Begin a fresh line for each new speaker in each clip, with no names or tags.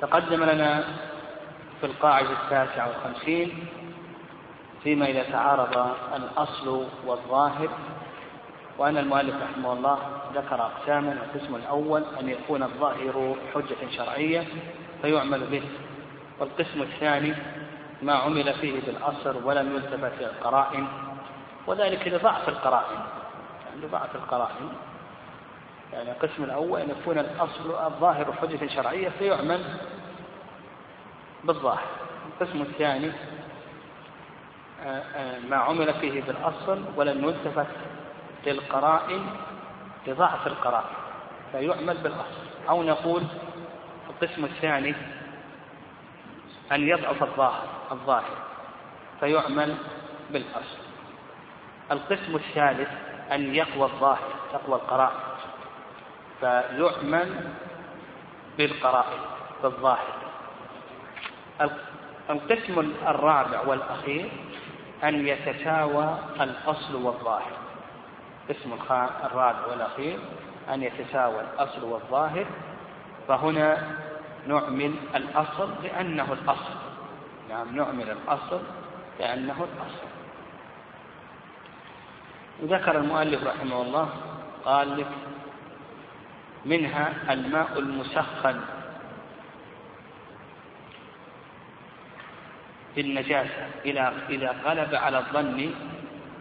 تقدم لنا في القاعدة التاسعة والخمسين فيما إذا تعارض الأصل والظاهر وأن المؤلف رحمه الله ذكر أقساما القسم الأول أن يكون الظاهر حجة شرعية فيعمل به والقسم الثاني ما عمل فيه بالأصل ولم يلتفت إلى القرائن وذلك لضعف القرائن لضعف القرائن. يعني القسم الأول أن يكون الأصل الظاهر حجة شرعية فيعمل بالظاهر. القسم الثاني آه، آه، ما عمل فيه بالأصل ولم يلتفت للقرائن لضعف القرائن فيعمل بالأصل. أو نقول القسم الثاني أن يضعف الظاهر الظاهر فيعمل بالأصل. القسم الثالث أن يقوى الظاهر تقوى القرائن. فيعمل بالقرائن بالظاهر. القسم الرابع والأخير أن يتساوى الأصل والظاهر. القسم الرابع والأخير أن يتساوى الأصل والظاهر فهنا نعمل الأصل لأنه الأصل. نعم نعمل الأصل لأنه الأصل. ذكر المؤلف رحمه الله قال لك منها الماء المسخن. بالنجاسة إلى إذا غلب على الظن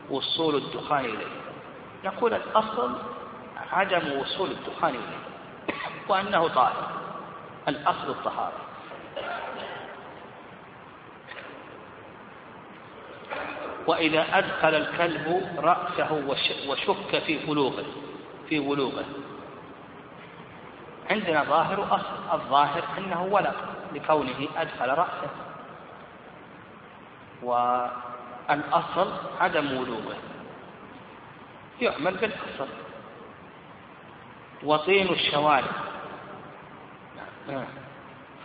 وصول الدخان إليه. نقول الأصل عدم وصول الدخان إليه وأنه طاهر. الأصل الطهارة. وإذا أدخل الكلب رأسه وشك في بلوغه في بلوغه. عندنا ظاهر أصل الظاهر أنه ولد لكونه أدخل رأسه. والأصل عدم ولوغه يعمل بالأصل. وطين الشوارع.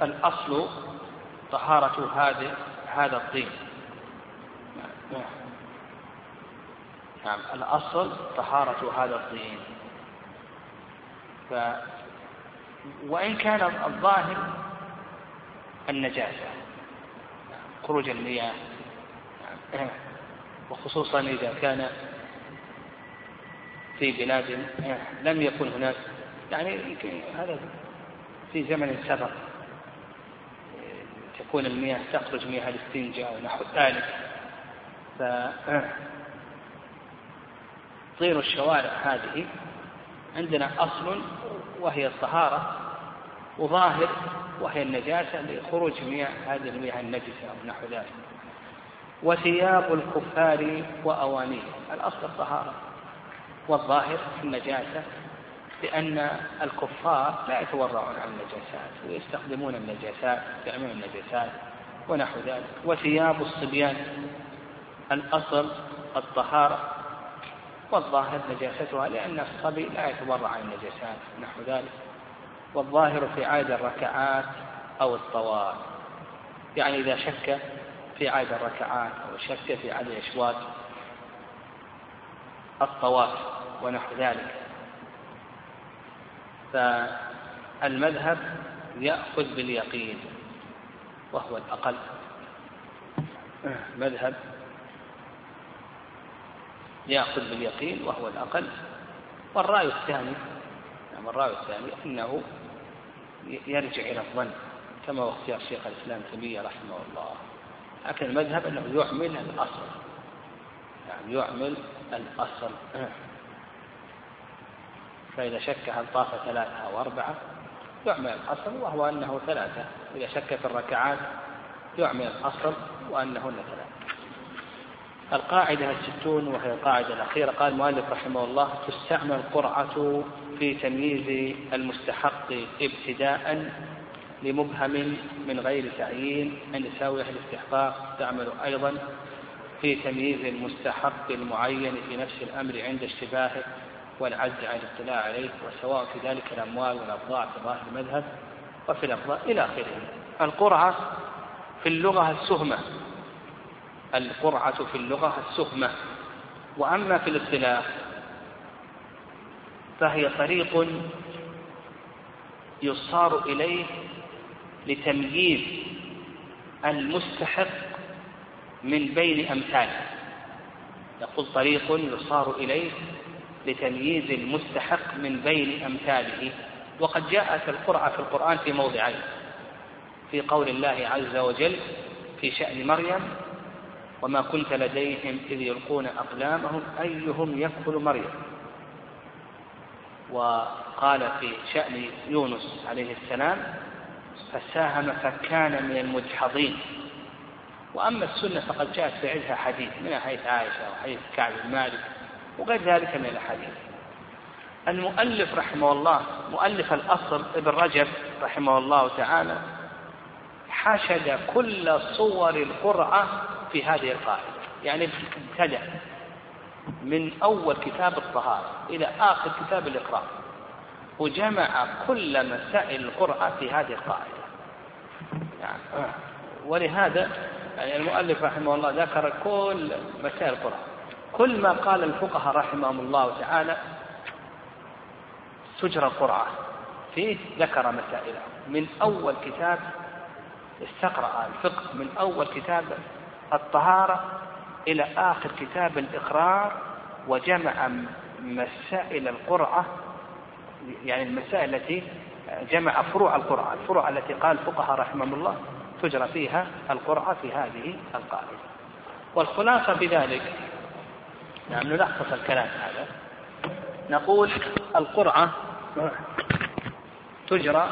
فالأصل طهارة هذا هذا الطين. نعم الأصل طهارة هذا الطين. وإن كان الظاهر النجاسة خروج المياه وخصوصا إذا كان في بلاد لم يكن هناك يعني هذا في زمن سبق تكون المياه تخرج مياه الاستنجاء ونحو ذلك. ف طير الشوارع هذه عندنا أصل وهي الطهارة وظاهر وهي النجاسة لخروج مياه هذه المياه النجسة أو نحو ذلك. وثياب الكفار وأوانيه الأصل الطهارة. والظاهر النجاسة لأن الكفار لا يتورعون عن النجاسات ويستخدمون النجاسات يعملون النجاسات ونحو ذلك. وثياب الصبيان الأصل الطهارة. والظاهر نجاستها لأن الصبي لا يتورع عن النجاسات نحو ذلك. والظاهر في عاد الركعات أو الطواف. يعني إذا شك في عاد الركعات أو شك في عاد الأشواط الطواف ونحو ذلك. فالمذهب يأخذ باليقين وهو الأقل. مذهب يأخذ باليقين وهو الأقل. والرأي الثاني يعني الرأي الثاني أنه يرجع إلى الظن كما هو اختيار شيخ الإسلام تيمية رحمه الله. لكن المذهب أنه يعمل الأصل. يعني يعمل الأصل. فإذا شك هل طاف ثلاثة أو أربعة يعمل الأصل وهو أنه ثلاثة. إذا شك في الركعات يعمل الأصل وأنهن ثلاثة. القاعدة الستون وهي القاعدة الأخيرة. قال المؤلف رحمه الله تستعمل القرعة في تمييز المستحق ابتداء لمبهم من غير تعيين عند ساوية الاستحقاق. تعمل أيضا في تمييز المستحق المعين في نفس الأمر عند اشتباهه والعجز عن الاطلاع عليه وسواء في ذلك الأموال والأبضاع في ظاهر المذهب وفي الأبضاع إلى آخره. القرعة في اللغة السهمة. القرعة في اللغة السهمة. وأما في الاصطلاح فهي طريق يصار إليه لتمييز المستحق من بين أمثاله يقول طريق يصار إليه لتمييز المستحق من بين أمثاله. وقد جاءت القرعة في القرآن في موضعين في قول الله عز وجل في شأن مريم وما كنت لديهم إذ يلقون أقلامهم أيهم يكفل مريم وقال في شأن يونس عليه السلام فساهم فكان من المدحضين وأما السنة فقد جاءت في عدها حديث من حديث عائشة وحديث كعب بن مالك وغير ذلك من الأحاديث. المؤلف رحمه الله مؤلف الأصل ابن رجب رحمه الله تعالى حشد كل صور القرعة في هذه القاعدة. يعني ابتدأ من أول كتاب الطهارة إلى آخر كتاب الإقرار وجمع كل مسائل القرعة في هذه القاعدة. يعني ولهذا يعني المؤلف رحمه الله ذكر كل مسائل القرعة كل ما قال الفقهاء رحمهم الله تعالى تجرى القرعة فيه ذكر مسائله. من أول كتاب استقرأ الفقه من أول كتاب الطهارة إلى آخر كتاب الإقرار وجمع مسائل القرعة يعني المسائل التي جمع فروع القرعة الفروع التي قال الفقهاء رحمهم الله تجرى فيها القرعة في هذه القاعدة. والخلاصة بذلك نعم نلخص الكلام هذا نقول القرعة تجرى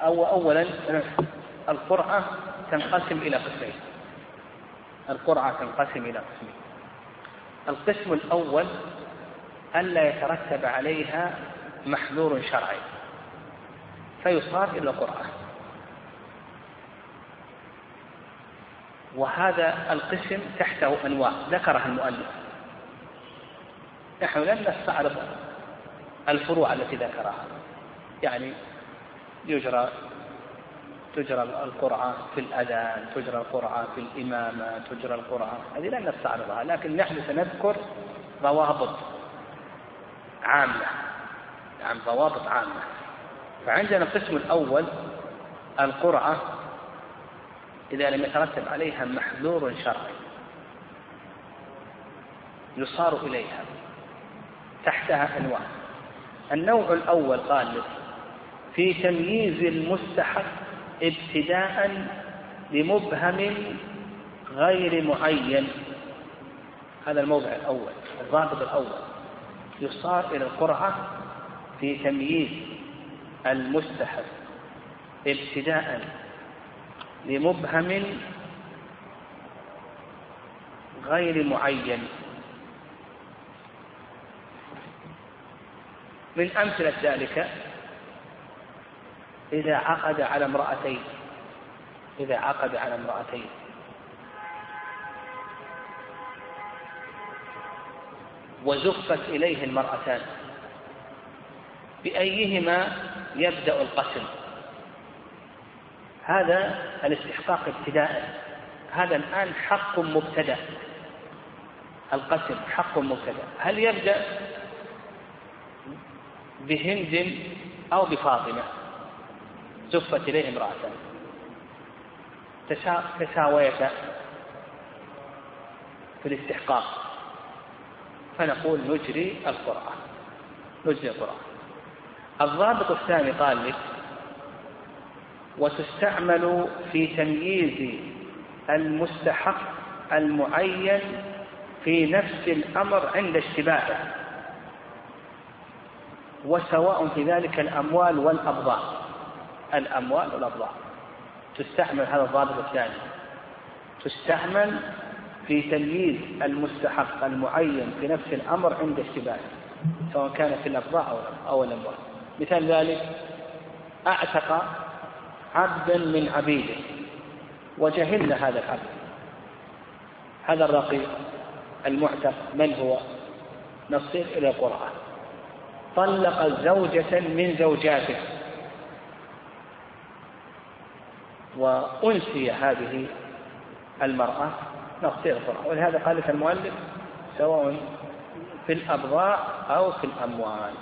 أو أولا القرعة تنقسم إلى قسمين. القرعة تنقسم إلى قسمين. القسم الأول ألا يترتب عليها محذور شرعي فيصار إلى القرعة وهذا القسم تحته أنواع ذكرها المؤلف. نحن لن نستعرض الفروع التي ذكرها. يعني يجرى تجرى القرعة في الأذان تجرى القرعة في الإمامة تجرى القرعة هذه لن نستعرضها لكن نحن سنذكر ضوابط عامة يعني ضوابط عامة. فعندنا القسم الأول القرعة إذا لم يترتب عليها محذور شرعي يصار إليها تحتها أنواع. النوع الأول قال في تمييز المستحق ابتداء لمبهم غير معين. هذا الموضع الأول الضابط الأول. يصار إلى القرعة في تمييز المستحق ابتداء لمبهم غير معين. من أمثلة ذلك إذا عقد على امرأتين. إذا عقد على امرأتين. وزفت إليه المرأتان. بأيهما يبدأ القسم هذا الاستحقاق ابتداء. هذا الآن حق مبتدأ. القسم حق مبتدأ. هل يبدأ بهند أو بفاطمة؟ زفت إليه امرأتان تساويتا في الاستحقاق. فنقول نجري القرآن. نجري القرآن. الضابط الثاني قال لك وتستعمل في تمييز المستحق المعين في نفس الأمر عند اشتباهه. وسواء في ذلك الأموال والأبضاع. الأموال والأبضاع. تستعمل هذا الضابط الثاني. تستعمل في تمييز المستحق المعين في نفس الأمر عند اشتباهه سواء كان في الأبضاع أو الأموال. مثال ذلك أعتق عبدا من عبيده وجهلنا هذا العبد. هذا الرقيق المعتق من هو؟ نصير إلى القرآن. طلق زوجة من زوجاته. وأنسي هذه المرأة. نصير القرآن. ولهذا قال لك المؤلف سواء في الأبضاع أو في الأموال.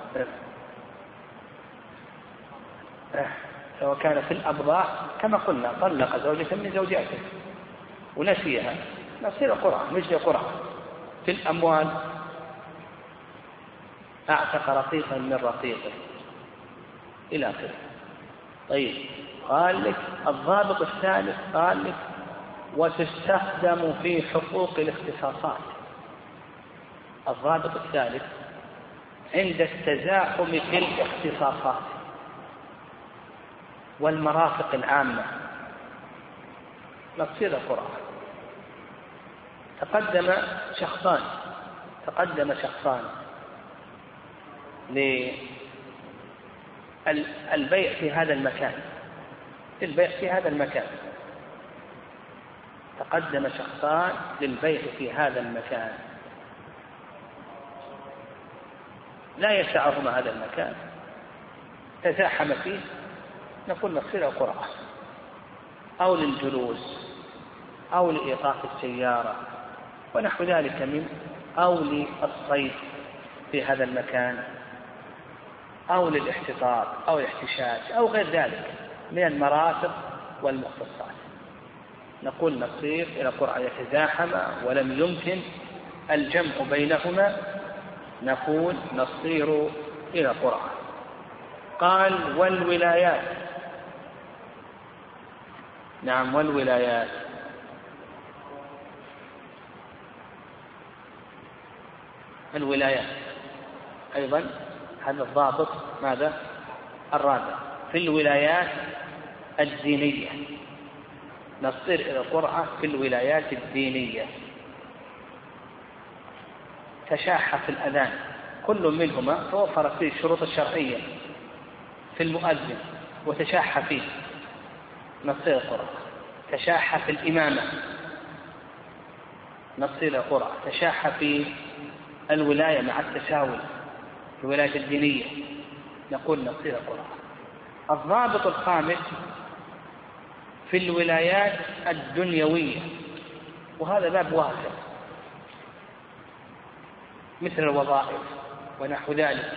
سواء كان في الأبضاع كما قلنا طلق زوجة من زوجاته ونسيها. نصير قرعة نجري قرعة في الأموال أعتق رقيقا من رقيقه. إلى آخره. طيب. قال لك الضابط الثالث قال لك وتستخدم في حقوق الاختصاصات. الضابط الثالث عند التزاحم في الاختصاصات والمرافق العامة. نصير القرآن. تقدم شخصان تقدم شخصان للبيع في هذا المكان. للبيع في هذا المكان. تقدم شخصان للبيع في هذا المكان. لا يسعهما هذا المكان. تزاحم فيه. نقول نصير قرعة أو للجلوس. أو لإيقاف السيارة. ونحو ذلك من أو للصيد في هذا المكان. أو للاحتطاب. أو الاحتشاش. أو غير ذلك. من المرافق والمختصات. نقول نصير إلى قرعة يتزاحم ولم يمكن الجمع بينهما نقول نصير إلى قرعة قال والولايات. نعم والولايات. الولايات. أيضا هذا الضابط ماذا؟ الرابع. في الولايات الدينية. نصير إلى القرعة في الولايات الدينية. تشاح في الأذان. كل منهما توفرت فيه الشروط الشرعية في المؤذن وتشاح فيه. نصير القرعة تشاح في الإمامة. نصير القرعة تشاح في الولاية مع التساوي الولاية الدينية. نقول نصير القرعة الضابط الخامس في الولايات الدنيوية. وهذا باب واسع مثل الوظائف ونحو ذلك.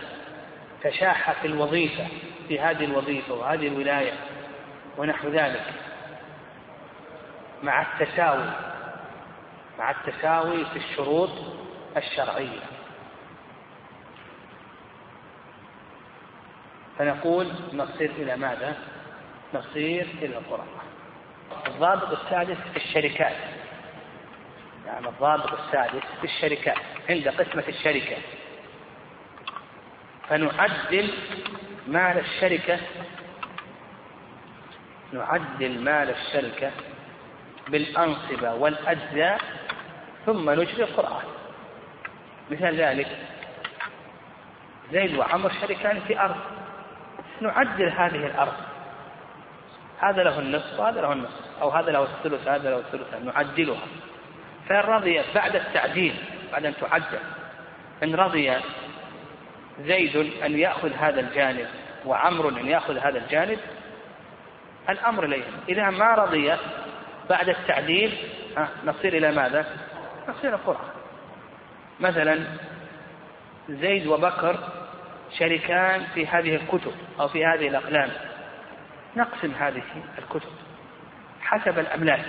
تشاح في الوظيفة في هذه الوظيفة وهذه الولاية ونحو ذلك. مع التساوي. مع التساوي في الشروط الشرعية. فنقول نصير إلى ماذا؟ نصير إلى القرآن. الضابط السادس في الشركات. يعني الضابط السادس في الشركات عند قسمة الشركة. فنعدل مال الشركة نعدل مال الشركة بالأنصبة والأجزاء ثم نجري القرآن. مثل ذلك زيد وعمر شريكان في أرض. نعدل هذه الأرض. هذا له النصف وهذا له النصف أو هذا له الثلث هذا له الثلث نعدلها فإن رضي بعد التعديل بعد أن تعدل إن رضي زيد أن يأخذ هذا الجانب وعمر أن يأخذ هذا الجانب الأمر إليهم. إذا ما رضي بعد التعديل نصير إلى ماذا؟ نصير القرآن مثلا زيد وبكر شريكان في هذه الكتب أو في هذه الأقلام. نقسم هذه الكتب حسب الأملاك.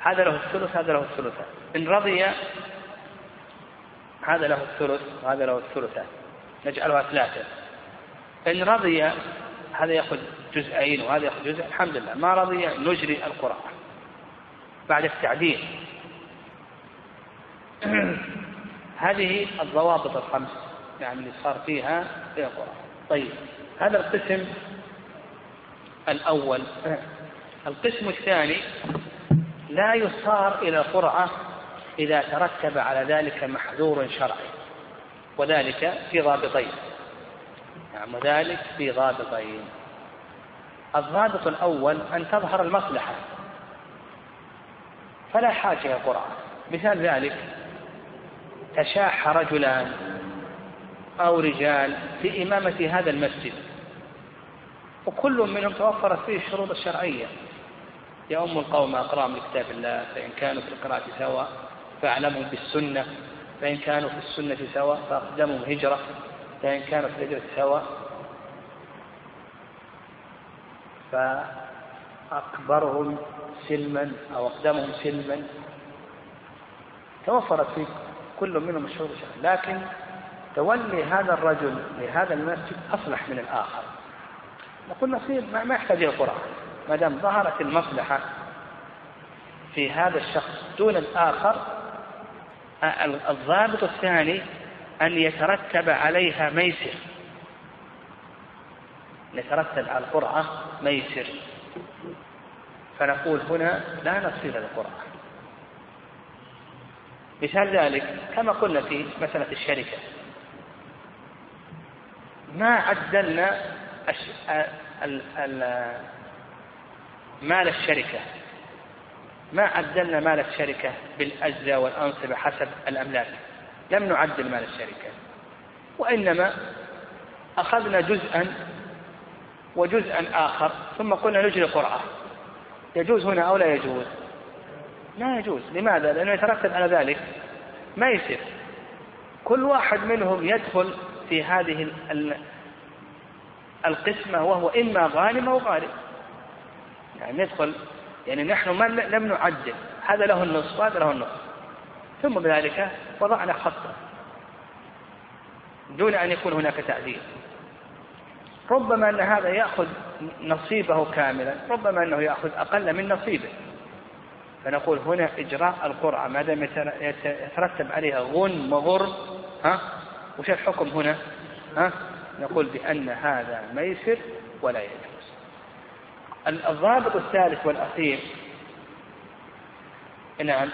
هذا له الثلث هذا له الثلثان إن رضي هذا له الثلث وهذا له الثلثان نجعلها ثلاثة. إن رضي هذا يأخذ جزئين وهذا يأخذ جزء. الحمد لله. ما رضي نجري القرآن بعد التعديل. هذه الضوابط الخمس يعني اللي صار فيها في القرآن. طيب هذا القسم الأول. القسم الثاني لا يصار إلى قرعة إذا ترتب على ذلك محذور شرعي وذلك في ضابطين. نعم وذلك في ضابطين. الضابط الأول أن تظهر المصلحة. فلا حاجة إلى قرعة. مثال ذلك تشاح رجلان أو رجال في إمامة هذا المسجد. وكل منهم توفرت فيه الشروط الشرعية يؤم القوم أقرام لكتاب الله فإن كانوا في القراءة سواء فأعلمهم بالسنة فإن كانوا في السنة سواء فأقدمهم هجرة فإن كانوا في الهجرة سواء فأكبرهم سلما أو أقدمهم سلما. توفرت في كل منهم الشهور لكن تولي هذا الرجل لهذا المسجد أصلح من الآخر. نقول نصير ما يحتاج إلى القرآن. ما دام ظهرت المصلحة في هذا الشخص دون الآخر الضابط الثاني أن يترتب عليها ميسر. يترتب على القرعة ميسر. فنقول هنا لا نصير للقرعة مثال ذلك كما قلنا في مسألة الشركة. ما عدلنا مال الشركة. ما عدلنا مال الشركة بالأجزاء والأنصبة حسب الأملاك. لم نعدل مال الشركة. وإنما أخذنا جزءا وجزءا آخر ثم قلنا نجري قرعة يجوز هنا أو لا يجوز؟ لا يجوز. لماذا؟ لأنه يترتب على ذلك. ما يصير. كل واحد منهم يدخل في هذه القسمة وهو إما غانم أو غارم يعني ندخل يعني نحن ما لم نعدل هذا له النصف وهذا له النصف. ثم بذلك وضعنا خطا دون أن يكون هناك تعديل ربما أن هذا يأخذ نصيبه كاملا. ربما أنه يأخذ أقل من نصيبه. فنقول هنا إجراء القرعة. ما دام يترتب عليها غن وغر ها؟ وش الحكم هنا؟ ها؟ نقول بأن هذا ميسر ولا يجوز. الضابط الثالث والأخير نعم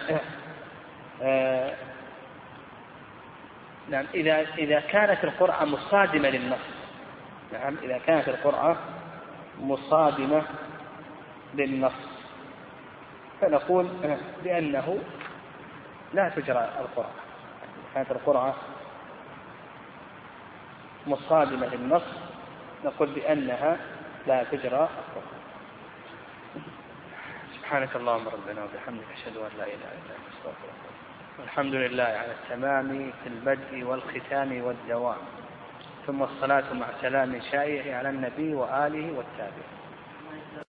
آه نعم إذا إذا كانت القرعة مصادمة للنص نعم إذا كانت القرعة مصادمة للنص فنقول بأنه لا تجرى القرعة. كانت القرعة مصادمة للنص نقول بأنها لا تجرى سبحانك اللهم ربنا وبحمدك أشهد أن لا إله إلا أنت أستغفرك الحمد لله على التمام في البدء والختام والدوام. ثم الصلاة مع سلام شائع على النبي وآله والتابعين.